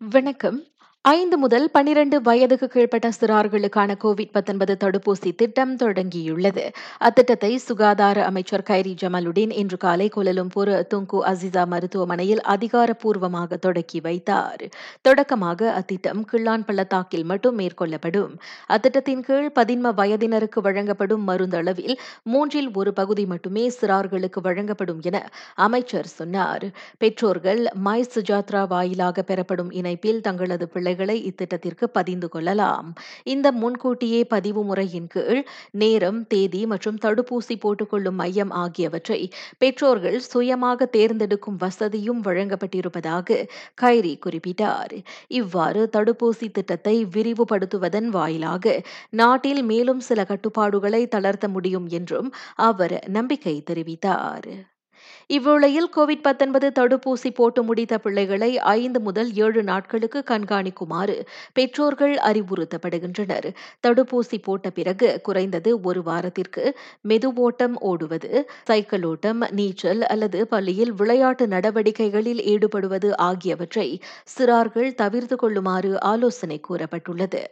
வணக்கம். ஐந்து முதல் பனிரெண்டு வயதுக்கு கீழ்ப்பட்ட சிறார்களுக்கான கோவிட் 19 தடுப்பூசி திட்டம் தொடங்கியுள்ளது. அத்திட்டத்தை சுகாதார அமைச்சர் கைரி ஜமலுடீன் இன்று காலை கோலலும்பூர் துங்கு அசிசா மருத்துவமனையில் அதிகாரப்பூர்வமாக தொடக்கி வைத்தார். தொடக்கமாக அத்திட்டம் கிள்ளான் பள்ளத்தாக்கில் மட்டும் மேற்கொள்ளப்படும். அத்திட்டத்தின் கீழ் பதின்ம வயதினருக்கு வழங்கப்படும் மருந்தளவில் மூன்றில் ஒரு பகுதி மட்டுமே சிறார்களுக்கு வழங்கப்படும் என அமைச்சர் சொன்னார். பெற்றோர்கள் மை சுஜாத்ரா வாயிலாக பெறப்படும் இணைப்பில் தங்களது பிள்ளைகள் இத்திட்டத்திற்கு பதிந்து கொள்ளலாம். இந்த முன்கூட்டியே பதிவு முறையின் கீழ் நேரம், தேதி மற்றும் தடுப்பூசி போட்டுக்கொள்ளும் மையம் ஆகியவற்றை பெற்றோர்கள் சுயமாக தேர்ந்தெடுக்கும் வசதியும் வழங்கப்பட்டிருப்பதாக கைரி குறிப்பிட்டார். இவ்வாறு தடுப்பூசி திட்டத்தை விரிவுபடுத்துவதன் வாயிலாக நாட்டில் மேலும் சில கட்டுப்பாடுகளை தளர்த்த முடியும் என்றும் அவர் நம்பிக்கை தெரிவித்தார். இவ்வேளையில் கோவிட் 19 தடுப்பூசி போட்டு முடித்த பிள்ளைகளை ஐந்து முதல் ஏழு நாட்களுக்கு கண்காணிக்குமாறு பெற்றோர்கள் அறிவுறுத்தப்படுகின்றனர். தடுப்பூசி போட்ட பிறகு குறைந்தது ஒரு வாரத்திற்கு மெதுவோட்டம் ஓடுவது, சைக்கிளோட்டம், நீச்சல் அல்லது பள்ளியில் விளையாட்டு நடவடிக்கைகளில் ஈடுபடுவது ஆகியவற்றை சிறார்கள் தவிர்த்து கொள்ளுமாறு ஆலோசனை கூறப்பட்டுள்ளது.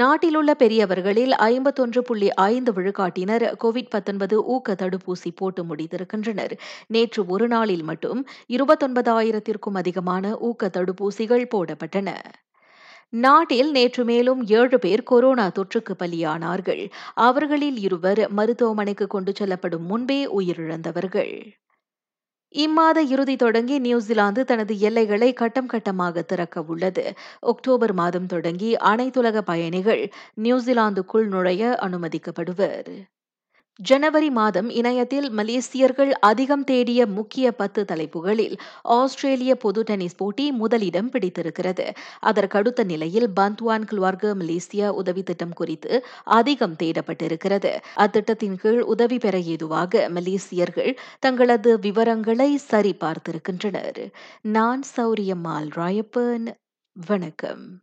நாட்டிலுள்ள பெரியவர்களில் ஐம்பத்தொன்று புள்ளி ஐந்து விழுக்காட்டினர் கோவிட் 19 ஊக்க தடுப்பூசி போட்டு முடித்திருக்கின்றனர். நேற்று ஒரு நாளில் மட்டும் இருபத்தொன்பதாயிரத்திற்கும் அதிகமான ஊக்க தடுப்பூசிகள் போடப்பட்டன. நாட்டில் நேற்று மேலும் ஏழு பேர் கொரோனா தொற்றுக்கு பலியானார்கள். அவர்களில் இருவர் மருத்துவமனைக்கு கொண்டு செல்லப்படும் முன்பே உயிரிழந்தவர்கள். இம்மாத இறுதி தொடங்கி நியூசிலாந்து தனது எல்லைகளை கட்டம் கட்டமாக திறக்க உள்ளது. அக்டோபர் மாதம் தொடங்கி அனைத்துலக பயணிகள் நியூசிலாந்துக்குள் நுழைய அனுமதிக்கப்படுவர். ஜனவரி மாதம் இணையத்தில் மலேசியர்கள் அதிகம் தேடிய முக்கிய பத்து தலைப்புகளில் ஆஸ்திரேலிய பொது டென்னிஸ் போட்டி முதலிடம் பிடித்திருக்கிறது. அதற்கடுத்த நிலையில் பந்த்வான் கிள்வார்க மலேசியா உதவி திட்டம் குறித்து அதிகம் தேடப்பட்டிருக்கிறது. அத்திட்டத்தின் கீழ் உதவி பெற ஏதுவாக மலேசியர்கள் தங்களது விவரங்களை சரிபார்த்திருக்கின்றனர். நான் சௌரியம்மாள் ராயப்பன் வணக்கம்.